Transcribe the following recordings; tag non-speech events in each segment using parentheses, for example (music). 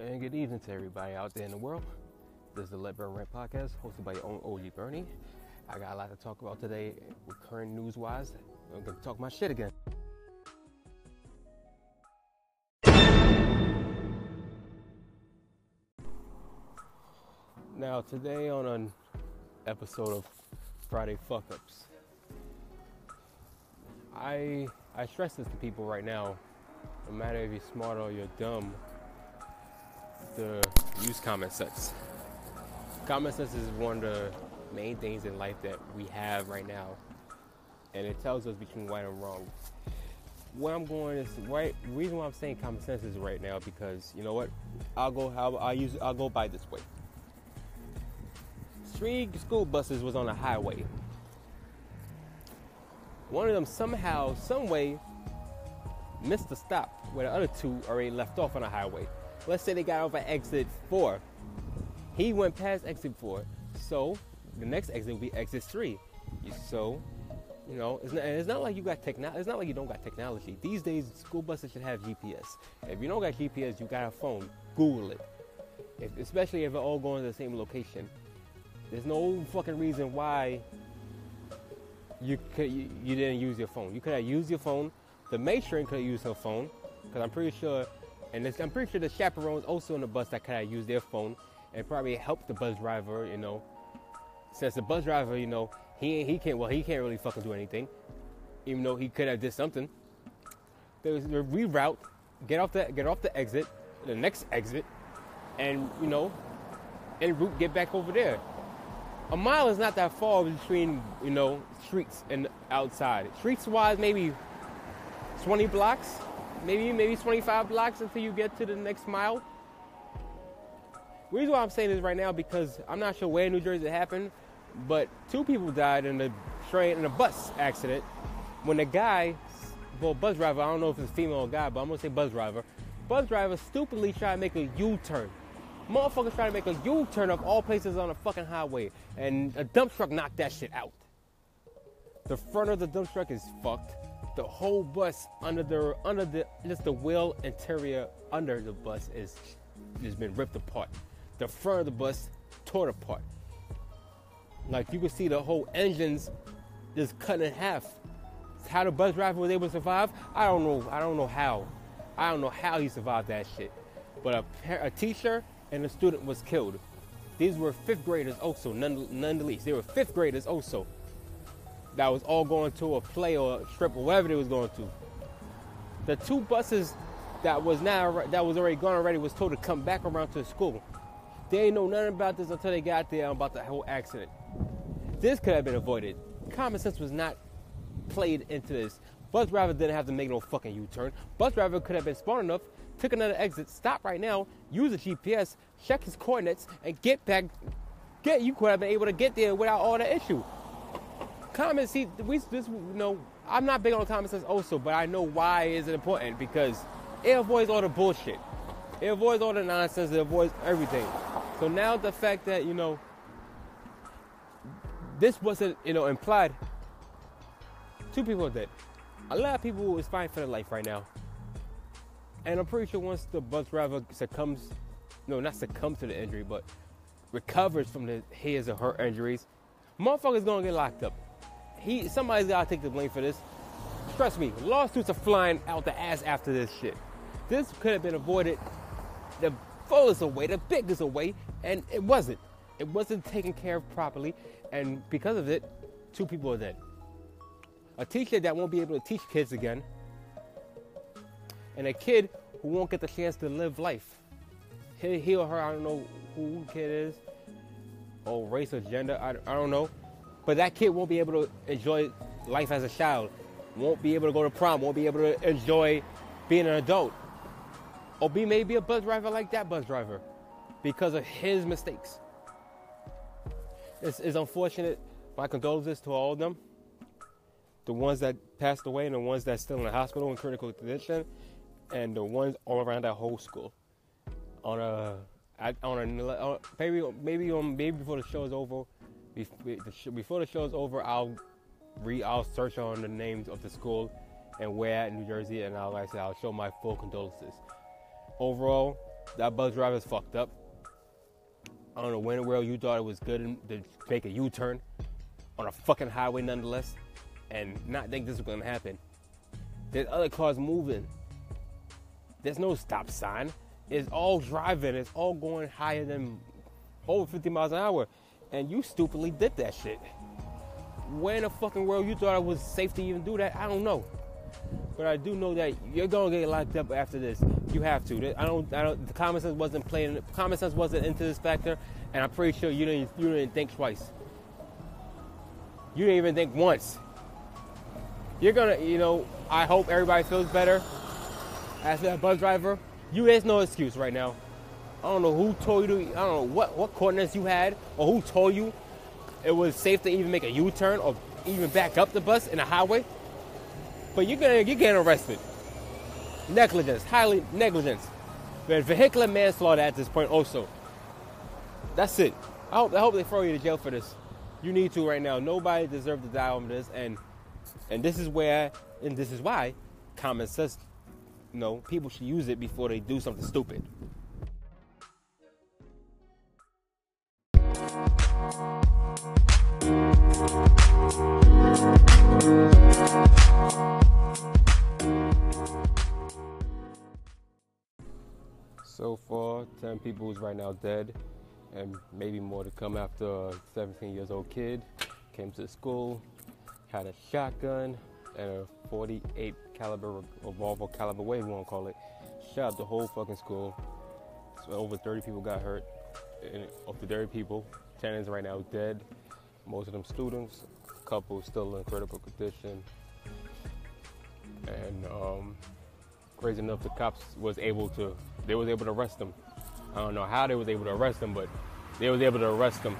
And good evening to everybody out there in the world. This is the Let Burn Rant podcast, hosted by your own OG Bernie. I got a lot to talk about today with current news wise. I'm to talk my shit again. Now, today on an episode of Friday Fuck Ups, I, I stress this to people right now no matter if you're smart or you're dumb, to use common sense. Common sense is one of the main things in life that we have right now, and it tells us between right and wrong. What I'm going is right. Reason why I'm saying common sense is right now because you know what? I'll go how I use. I'll go by this way. Three school buses was on a highway. One of them somehow, some way, missed the stop where the other two already left off on the highway. Let's say they got off at exit four. He went past exit four, so the next exit will be exit three. So, you know, it's not, it's not like you got technology. It's not like you don't got technology. These days, school buses should have GPS. If you don't got GPS, you got a phone. Google it. If, especially if they're all going to the same location. There's no fucking reason why you could you, you didn't use your phone. You could have used your phone. The matron could have used her phone because I'm pretty sure, and I'm pretty sure the chaperones also on the bus that could have used their phone and probably helped the bus driver. You know, since the bus driver, you know, he he can't well he can't really fucking do anything, even though he could have did something. There was the reroute, get off the get off the exit, the next exit, and you know, en route get back over there. A mile is not that far between you know streets and outside. Streets wise, maybe 20 blocks, maybe maybe 25 blocks until you get to the next mile. The reason why I'm saying this right now because I'm not sure where in New Jersey it happened, but two people died in a train in a bus accident when the guy, well, bus driver, I don't know if it's a female or guy, but I'm gonna say bus driver. Bus driver stupidly tried to make a U-turn. Motherfuckers trying to make a U-turn of all places on a fucking highway, and a dump truck knocked that shit out. The front of the dump truck is fucked the whole bus under the under the just the wheel interior under the bus is has been ripped apart. The front of the bus torn apart. Like you can see the whole engines just cut in half. How the bus driver was able to survive, I don't know. I don't know how. I don't know how he survived that shit. But a, a teacher and a student was killed. These were fifth graders also, none, none the least. They were fifth graders also that was all going to a play or a strip or whatever they was going to. The two buses that was now that was already gone already was told to come back around to the school. They ain't know nothing about this until they got there about the whole accident. This could have been avoided. Common sense was not played into this. Bus driver didn't have to make no fucking U-turn. Bus driver could have been smart enough, took another exit, stop right now, use the GPS, check his coordinates, and get back. Get you could have been able to get there without all the issue common see we this you know I'm not big on common sense also, but I know why is it important because it avoids all the bullshit. It avoids all the nonsense. It avoids everything. So now the fact that you know this wasn't you know implied. Two people are dead. A lot of people is fighting for their life right now, and I'm pretty sure once the bus driver succumbs, no, not succumbs to the injury, but recovers from the his or her injuries, motherfuckers gonna get locked up he somebody's gotta take the blame for this. Trust me, lawsuits are flying out the ass after this shit. This could have been avoided the fullest away, the biggest away, and it wasn't. It wasn't taken care of properly, and because of it, two people are dead. A teacher that won't be able to teach kids again, and a kid who won't get the chance to live life. He, or her, I don't know who the kid is, or race or gender, I, I don't know. But that kid won't be able to enjoy life as a child, won't be able to go to prom, won't be able to enjoy being an adult. Or be maybe a bus driver like that bus driver because of his mistakes. It's, it's unfortunate. My condolences to all of them. The ones that passed away and the ones that's still in the hospital in critical condition, and the ones all around that whole school. On a, on a maybe maybe on maybe before the show is over, before the show is over, I'll re I'll search on the names of the school and where at New Jersey, and I'll like I said I'll show my full condolences. Overall, that bus driver's fucked up. I don't know when in the world you thought it was good to make a U-turn on a fucking highway nonetheless and not think this was gonna happen. There's other cars moving. There's no stop sign. It's all driving. It's all going higher than over 50 miles an hour. And you stupidly did that shit. Where in the fucking world you thought it was safe to even do that? I don't know. But I do know that you're gonna get locked up after this. You have to. I don't. I don't. The common sense wasn't playing. Common sense wasn't into this factor, and I'm pretty sure you didn't. You didn't think twice. You didn't even think once. You're gonna. You know. I hope everybody feels better. As a bus driver, you there's no excuse right now. I don't know who told you. I don't know what what coordinates you had, or who told you it was safe to even make a U-turn or even back up the bus in a highway. But you're gonna you're getting arrested. Negligence, highly negligence. But vehicular manslaughter at this point also. That's it. I hope I hope they throw you to jail for this. You need to right now. Nobody deserves to die on this, and and this is where and this is why common sense. You know, people should use it before they do something stupid. So far, 10 people is right now dead, and maybe more to come after a 17 years old kid came to school, had a shotgun and a 48 caliber revolver caliber, whatever you want to call it, shot the whole fucking school. So over 30 people got hurt. And of the 30 people, 10 is right now dead. Most of them students, a couple still in critical condition. And um, crazy enough, the cops was able to they was able to arrest them. I don't know how they was able to arrest them, but they was able to arrest them.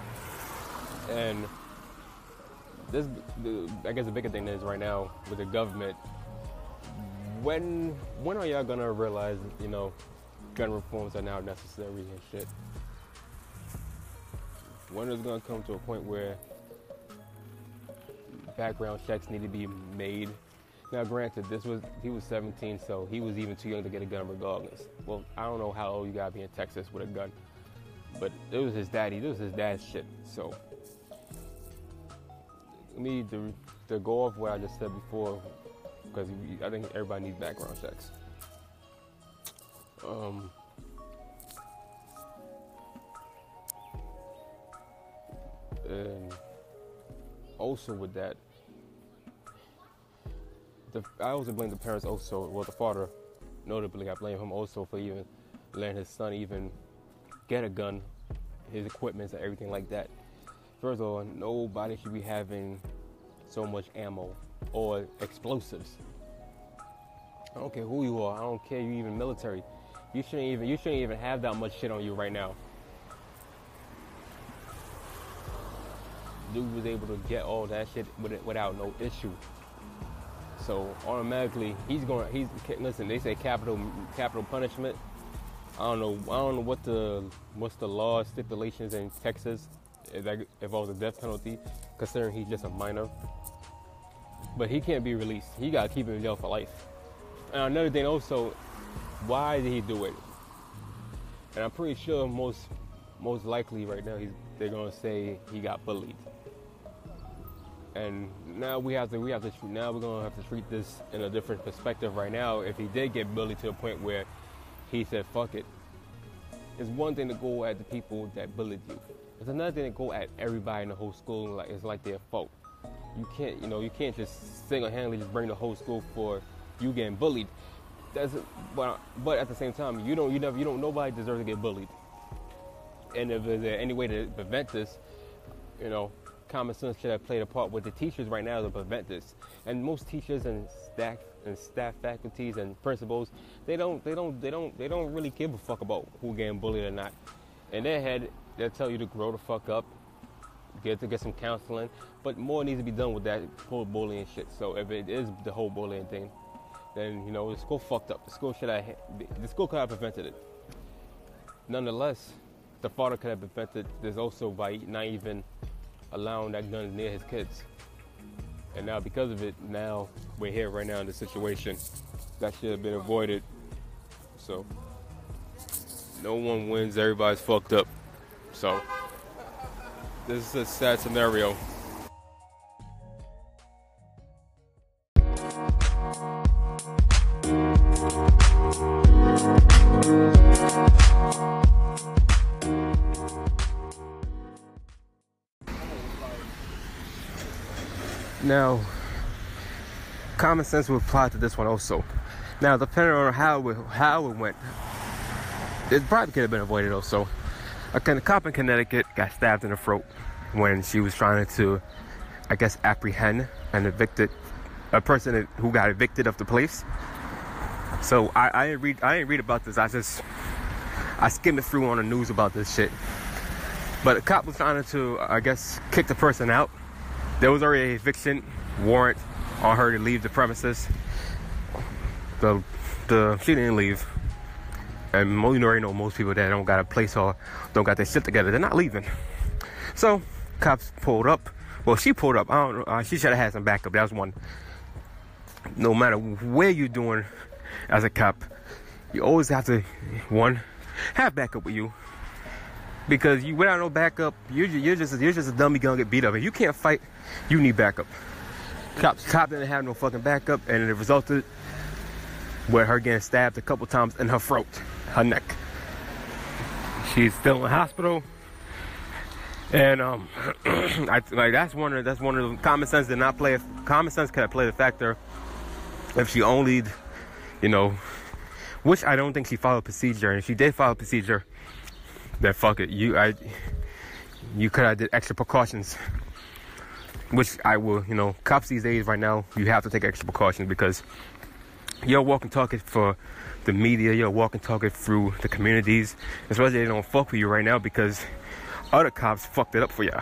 And this, I guess the bigger thing is right now with the government. When when are y'all gonna realize, you know, gun reforms are now necessary and shit? When is it gonna come to a point where background checks need to be made now, granted, this was he was 17, so he was even too young to get a gun, regardless. Well, I don't know how old you gotta be in Texas with a gun, but it was his daddy. This was his dad's shit. So, me to to go off what I just said before, because I think everybody needs background checks. Um. Uh, and also with that, the, I also blame the parents also. Well, the father, notably, I blame him also for even letting his son even get a gun, his equipment and everything like that. First of all, nobody should be having so much ammo or explosives. I don't care who you are. I don't care you even military. You shouldn't even you shouldn't even have that much shit on you right now. Dude was able to get all that shit without no issue. So automatically he's going. He's listen. They say capital capital punishment. I don't know. I don't know what the what's the law stipulations in Texas if that involves a death penalty, considering he's just a minor. But he can't be released. He got to keep him in jail for life. And another thing also, why did he do it? And I'm pretty sure most most likely right now he's they're gonna say he got bullied and now we have to we have to now we're gonna have to treat this in a different perspective right now. If he did get bullied to a point where he said fuck it, it's one thing to go at the people that bullied you. It's another thing to go at everybody in the whole school like it's like their fault. You can't you know you can't just single-handedly just bring the whole school for you getting bullied. That's but but at the same time you don't you never you don't nobody deserves to get bullied. And if there's any way to prevent this, you know, common sense should have played a part with the teachers right now to prevent this. And most teachers and staff and staff faculties and principals, they don't they don't they don't they don't really give a fuck about who getting bullied or not. In their head, they'll tell you to grow the fuck up, get to get some counseling, but more needs to be done with that whole bullying shit. So if it is the whole bullying thing, then you know the school fucked up. The school should have the school could have prevented it. Nonetheless, the father could have prevented this also by not even allowing that gun near his kids. And now, because of it, now we're here right now in this situation that should have been avoided. So, No one wins. Everybody's fucked up. So this is a sad scenario. Common sense would apply to this one also. Now, depending on how it, how it went, it probably could have been avoided also. A cop in Connecticut got stabbed in the throat when she was trying to, I guess, apprehend an evicted a person who got evicted of the place. So I, I didn't read I didn't read about this. I just I skimmed it through on the news about this shit. But a cop was trying to, I guess, kick the person out there was already a eviction warrant on her to leave the premises. The the she didn't leave. And you already know most people that don't got a place or don't got their shit together, they're not leaving. So cops pulled up. Well, she pulled up. I don't know. Uh, she should have had some backup. That was one. No matter where you're doing as a cop, you always have to one have backup with you because you without no backup, you're, you're just you're just a dummy gonna get beat up. If you can't fight, you need backup. Cops cop didn't have no fucking backup, and it resulted with her getting stabbed a couple times in her throat, her neck. She's still in the hospital, and um, (clears throat) I, like that's one of that's one of the common sense did not play. Common sense could have played a factor if she only, you know, which I don't think she followed procedure, and if she did follow procedure then fuck it, you I you could have did extra precautions. Which I will, you know, cops these days right now, you have to take extra precautions because you're walking talking for the media, you're walking talking through the communities, especially they don't fuck with you right now because other cops fucked it up for you. (laughs)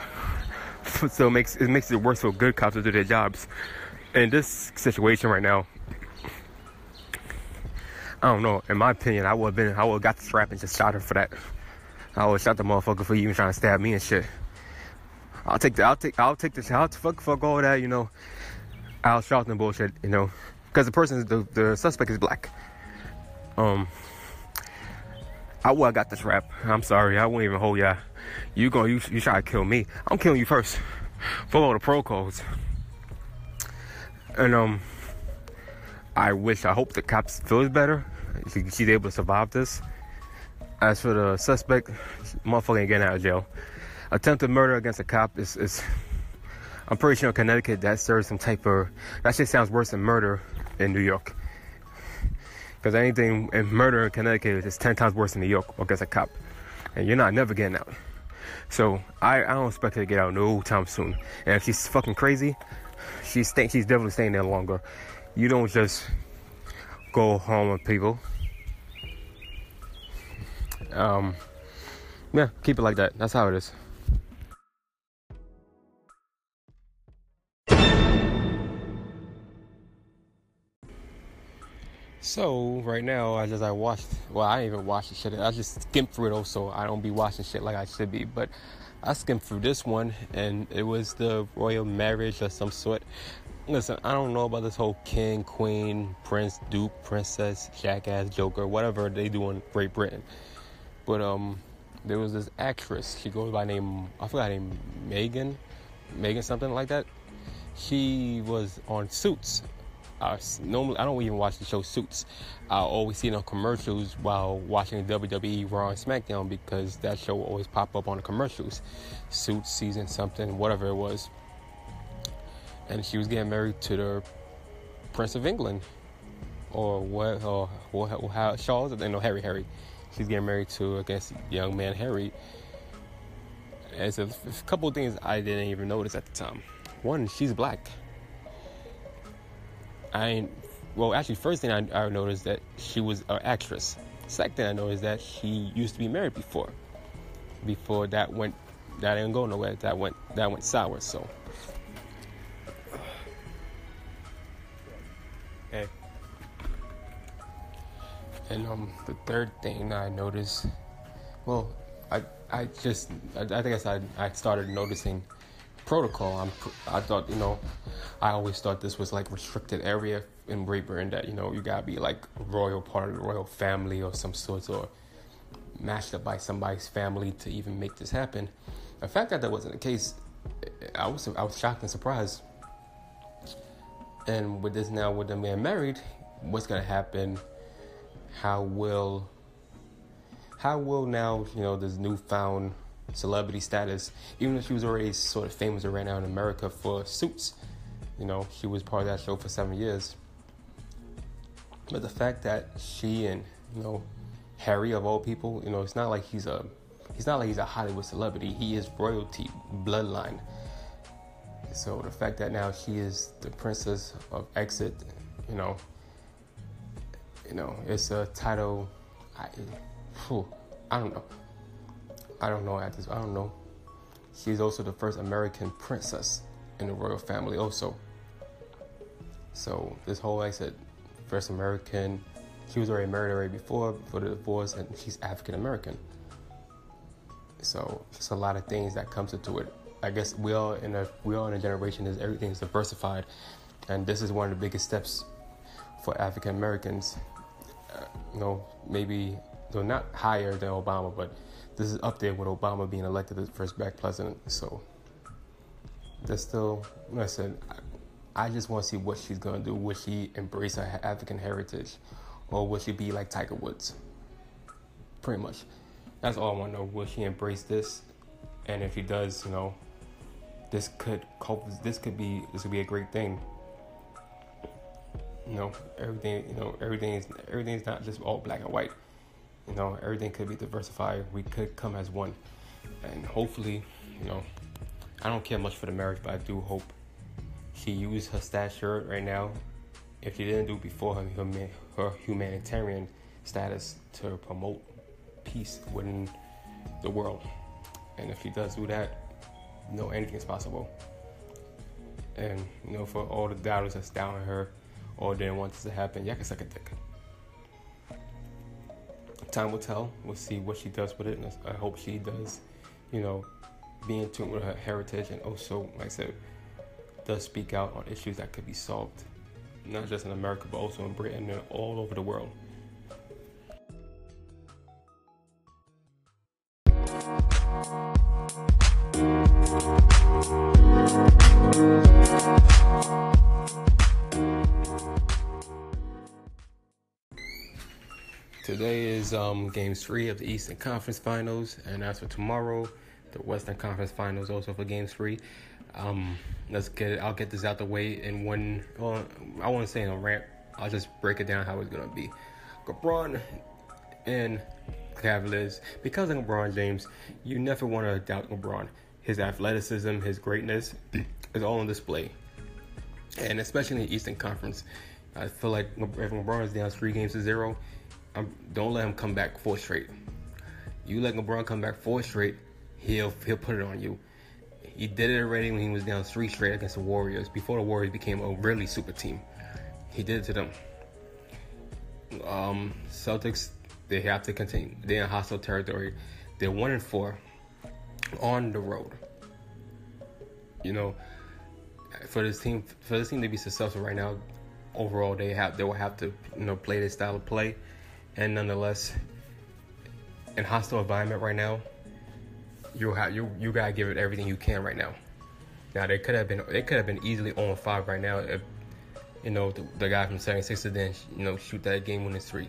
So it makes it makes it worse for good cops to do their jobs. In this situation right now, I don't know. In my opinion, I would have been I would have got the strap and just shot her for that. I would shot the motherfucker for even trying to stab me and shit. I'll take the, I'll take, I'll take this, I'll fuck, fuck all that, you know. I'll shot them bullshit, you know, because the person, the, the suspect is black. Um, I have got this rap. I'm sorry, I won't even hold ya. You gonna you, you try to kill me. I'm killing you first. Follow the protocols. And um, I wish, I hope the cops feels better. She, she's able to survive this. As for the suspect, motherfucker ain't getting out of jail. Attempted murder against a cop is, is (laughs) I'm pretty sure in Connecticut that serves some type of that shit sounds worse than murder in New York. Because anything in murder in Connecticut is ten times worse than New York against a cop. And you're not never getting out. So I, I don't expect her to get out no time soon. And if she's fucking crazy, she's stay, she's definitely staying there longer. You don't just go home with people um, yeah, keep it like that. That's how it is. So right now, I just I watched. Well, I didn't even watch the shit. I just skimmed through it. Also, I don't be watching shit like I should be. But I skimmed through this one, and it was the royal marriage of some sort. Listen, I don't know about this whole king, queen, prince, duke, princess, jackass, joker, whatever they do in Great Britain. But um, there was this actress. She goes by name I forgot her name Meghan, Meghan something like that. She was on Suits. I normally I don't even watch the show Suits. I always see it on commercials while watching WWE Raw and SmackDown because that show always pop up on the commercials. Suits season something, whatever it was. And she was getting married to the Prince of England, or what? Or, or how Charles? No, Harry. Harry she's getting married to, I guess, young man Harry. As a, a couple of things I didn't even notice at the time. One, she's black. I, well, actually, first thing I, I noticed that she was an actress. Second thing I noticed that she used to be married before. Before that went, that didn't go nowhere. That went, that went sour. So. Hey. And um, the third thing I noticed, well, I I just I, I guess I I started noticing protocol. I'm I thought you know, I always thought this was like restricted area in Britain that you know you gotta be like royal part of the royal family or some sort or matched up by somebody's family to even make this happen. The fact that that wasn't the case, I was I was shocked and surprised. And with this now, with them being married, what's gonna happen? How will how will now you know this newfound celebrity status, even though she was already sort of famous right now in America for Suits, you know she was part of that show for seven years. But the fact that she and you know Harry of all people, you know it's not like he's a he's not like he's a Hollywood celebrity. He is royalty bloodline. So the fact that now she is the princess of Exit, you know, you know, it's a title. I, whew, I don't know. I don't know at this. I don't know. She's also the first American princess in the royal family, also. So this whole, like I said, first American. She was already married already before before the divorce, and she's African American. So it's a lot of things that comes into it. I guess we all in a we all in a generation is everything's diversified, and this is one of the biggest steps for African Americans. Uh, you know, maybe though not higher than Obama, but this is up there with Obama being elected the first black president. So there's still, like I said, I, I just want to see what she's gonna do. Will she embrace her African heritage, or will she be like Tiger Woods? Pretty much. That's all I want to know. Will she embrace this? And if she does, you know, this could this could be this could be a great thing. You know, everything you know, everything is everything's not just all black and white. You know, everything could be diversified. We could come as one, and hopefully, you know, I don't care much for the marriage, but I do hope she used her stature right now. If she didn't do before her, her, her humanitarian status to promote peace within the world, and if she does do that, you know anything is possible. And you know, for all the doubters that's down her or didn't want this to happen, y'all can suck a dick. Time will tell. We'll see what she does with it. And I hope she does, you know, be in tune with her heritage and also, like I said, does speak out on issues that could be solved, not just in America, but also in Britain and all over the world. Today is um, game three of the Eastern Conference Finals, and as for tomorrow, the Western Conference Finals also for game three. Um, let's get it. I'll get this out the way in one. Well, I won't say in a rant. I'll just break it down how it's gonna be. LeBron and Cavaliers. Because of LeBron James, you never want to doubt LeBron. His athleticism, his greatness is all on display. And especially in the Eastern Conference, I feel like if LeBron is down three games to zero, um, don't let him come back four straight. You let LeBron come back four straight, he'll he'll put it on you. He did it already when he was down three straight against the Warriors before the Warriors became a really super team. He did it to them. Um, Celtics they have to continue. They're in hostile territory. They're one and four on the road. You know, for this team, for this team to be successful right now, overall they have they will have to you know play this style of play, and nonetheless, in hostile environment right now, you have you you gotta give it everything you can right now. Now they could have been they could have been easily on five right now if you know the, the guy from 76ers didn't you know shoot that game winning three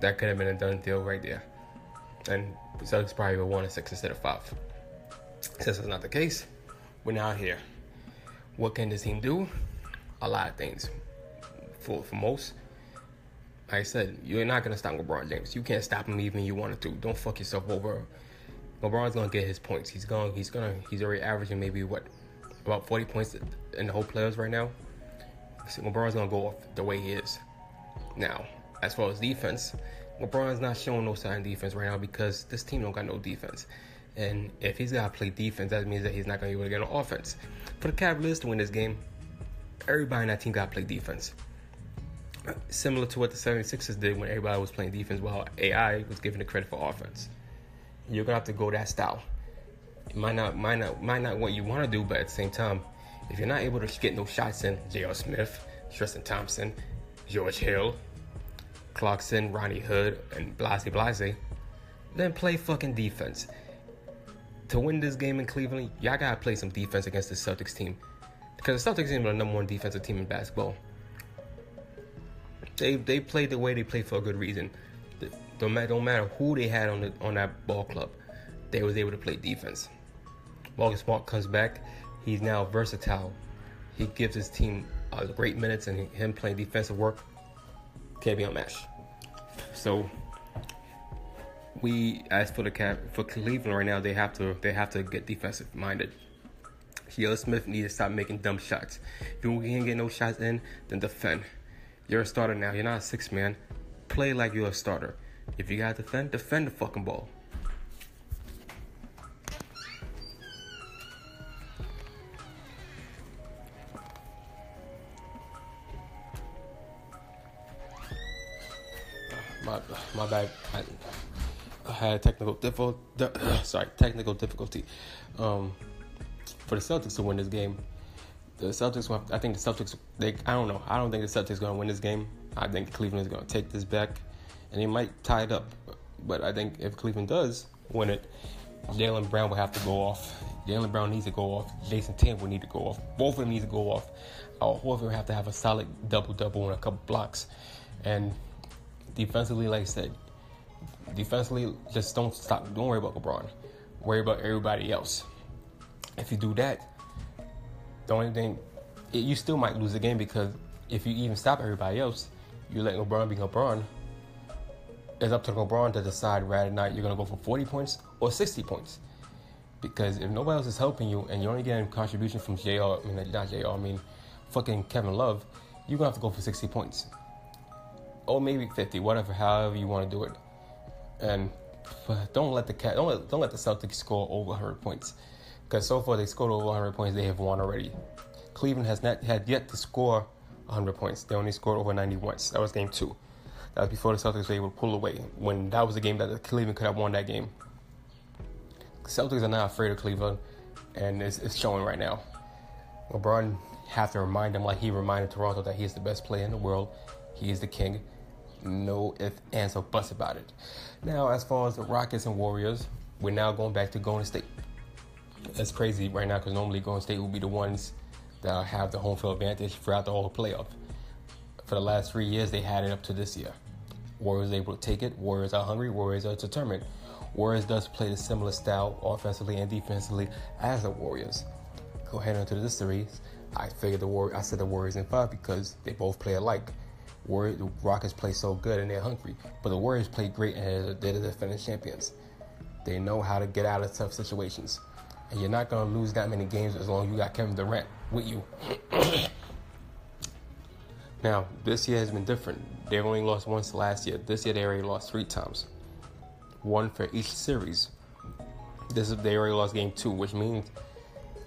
that could have been a done deal right there. And Celtics probably would won a six instead of five. Since that's not the case, we're now here. What can this team do? A lot of things. For for most, like I said, you're not gonna stop LeBron James. You can't stop him even if you wanted to. Don't fuck yourself over. LeBron's gonna get his points. He's going. He's gonna. He's already averaging maybe what about 40 points in the whole playoffs right now. So LeBron's gonna go off the way he is. Now, as far as defense, LeBron's not showing no sign of defense right now because this team don't got no defense. And if he's got to play defense, that means that he's not to be able to get no offense. For the Cavaliers to win this game, everybody in that team got to play defense. Similar to what the 76ers did when everybody was playing defense while AI was given the credit for offense. You're to have to go that style. It might not, might not, might not what you want to do, but at the same time, if you're not able to get no shots in, J.R. Smith, Tristan Thompson, George Hill, Clarkson, Ronnie Hood, and Blase Blase, then play fucking defense. To win this game in Cleveland, y'all gotta play some defense against the Celtics team. Because the Celtics team are the number one defensive team in basketball. They they played the way they played for a good reason. Don't matter, don't matter who they had on the on that ball club, they was able to play defense. Marcus Smart comes back. He's now versatile. He gives his team uh, great minutes, and him playing defensive work can't be unmatched. So we, as for the cap for Cleveland right now, they have to they have to get defensive minded. Jalen Smith needs to stop making dumb shots. If you can't get no shots in, then defend. You're a starter now. You're not a six man. Play like you're a starter. If you gotta defend, defend the fucking ball. My, my bad. I, I had technical difficulty. (coughs) Sorry, technical difficulty. Um, for the Celtics to win this game, the Celtics. I think the Celtics. They. I don't know. I don't think the Celtics going to win this game. I think Cleveland is going to take this back and he might tie it up. But I think if Cleveland does win it, Jaylen Brown will have to go off. Jaylen Brown needs to go off. Jayson Tatum will need to go off. Both of them need to go off. Al Horford will have to have a solid double double and a couple blocks. And defensively, like I said, defensively, just don't stop. Don't worry about LeBron. Worry about everybody else. If you do that, the only thing you still might lose the game because if you even stop everybody else, you let LeBron be LeBron it's up to LeBron to decide whether or not you're going to go for 40 points or 60 points. Because if nobody else is helping you and you're only getting contribution from JR, I mean, not JR, I mean, fucking Kevin Love, you're going to have to go for 60 points. Or maybe 50, whatever, however you want to do it. And (sighs) don't let the cat, don't let, don't let the Celtics score over 100 points. Because so far they scored over 100 points, they have won already. Cleveland has not had yet to score 100 points. They only scored over 90 once. That was game two. That was before the Celtics were able to pull away. When that was the game that Cleveland could have won that game. Celtics are not afraid of Cleveland, and it's, it's showing right now. LeBron have to remind them, like he reminded Toronto, that he is the best player in the world. He is the king. No if, ands, or buts about it. Now, as far as the Rockets and Warriors, we're now going back to Golden State. It's crazy right now because normally Golden State will be the ones that have the home field advantage throughout the whole playoff. For the last three years, they had it up to this year. Warriors able to take it. Warriors are hungry. Warriors are determined. Warriors does play the similar style offensively and defensively as the Warriors. Go ahead into this series. I figured the War. I said the Warriors in five because they both play alike. Warriors, the Rockets play so good and they're hungry, but the Warriors play great and they're the defending champions. They know how to get out of tough situations, and you're not gonna lose that many games as long as you got Kevin Durant with you. (coughs) Now, this year has been different. They've only lost once last year. This year they already lost three times. One for each series. This is they already lost game two, which means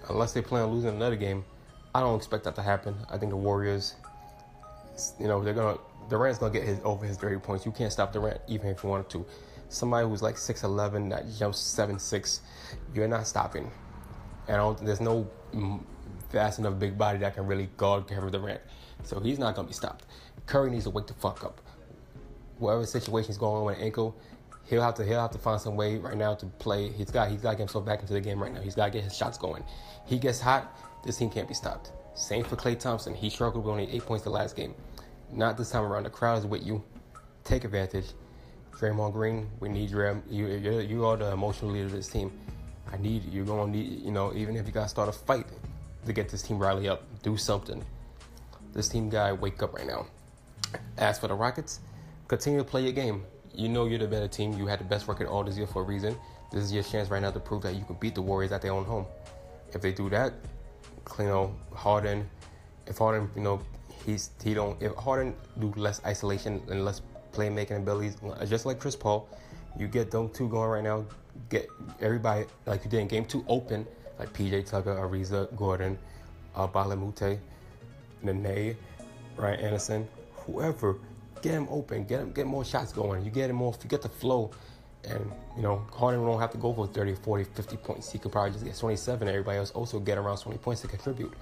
unless they plan on losing another game, I don't expect that to happen. I think the Warriors, you know, they're gonna Durant's gonna get his over his 30 points. You can't stop Durant even if you wanted to. Somebody who's like 6'11 that jumps 7'6, you're not stopping. And there's no fast enough big body that can really guard Kevin Durant. So he's not gonna be stopped. Curry needs to wake the fuck up. Whatever situation is going on with ankle, he'll have to he'll have to find some way right now to play. He's got he's got to get himself back into the game right now. He's got to get his shots going. He gets hot, this team can't be stopped. Same for Klay Thompson. He struggled with only eight points the last game. Not this time around. The crowd is with you. Take advantage. Draymond Green, we need you. You you are the emotional leader of this team. I need you. You're gonna need you know even if you gotta start a fight to get this team rally up. Do something. This team guy wake up right now. As for the Rockets, continue to play your game. You know you're the better team. You had the best record all this year for a reason. This is your chance right now to prove that you can beat the Warriors at their own home. If they do that, you know Harden. If Harden, you know, he's he don't. If Harden do less isolation and less playmaking abilities, just like Chris Paul, you get them two going right now. Get everybody like you did in Game Two open, like PJ Tucker, Ariza, Gordon, uh, Mbah a Moute. Nene, Ryan Anderson, whoever, get them open, get them. get more shots going. You get him more, you get the flow, and you know Harden won't have to go for 30, 40, 50 points. He could probably just get 27. Everybody else also get around 20 points to contribute.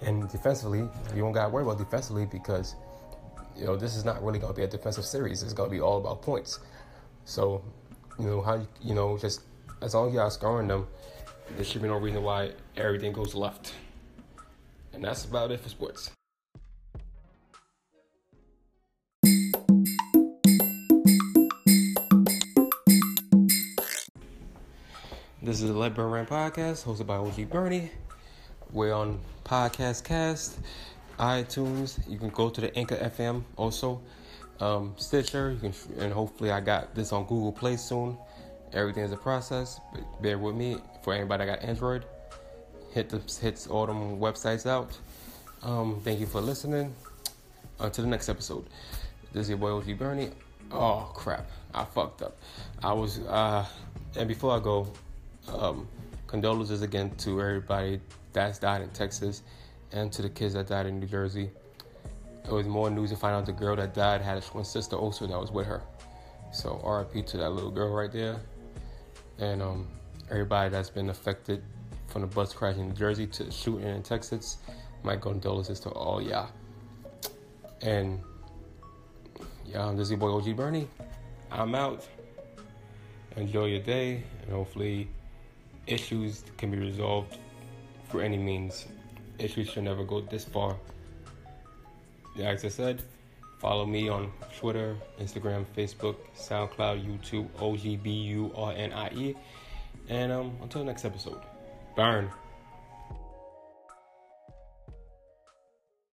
And defensively, you don't gotta worry about defensively because you know this is not really gonna be a defensive series. It's gonna be all about points. So you know how you know just as long as y'all scoring them, there should be no reason why everything goes left. And that's about it for sports. This is the Let Burn Rant podcast hosted by OG Bernie. We're on Pocket Casts, iTunes. You can go to the Anchor FM also, um, Stitcher. You can, and hopefully I got this on Google Play soon. Everything is a process, but bear with me. For anybody that got Android, hit the hits all them websites out. Um, thank you for listening. Until the next episode. This is your boy OG Bernie. Oh crap, I fucked up. I was uh, and before I go, um, condolences again to everybody that's died in Texas and to the kids that died in New Jersey. It was more news to find out the girl that died had a twin sister also that was with her. So RIP to that little girl right there. And um, everybody that's been affected from the bus crash in New Jersey to the shooting in Texas. My condolences to all y'all. And yeah, is your boy OG Bernie. I'm out. Enjoy your day, and hopefully, issues can be resolved for any means. Issues should never go this far. Yeah, as I said, follow me on Twitter, Instagram, Facebook, SoundCloud, YouTube, OGBURNIE. And um, until next episode, burn.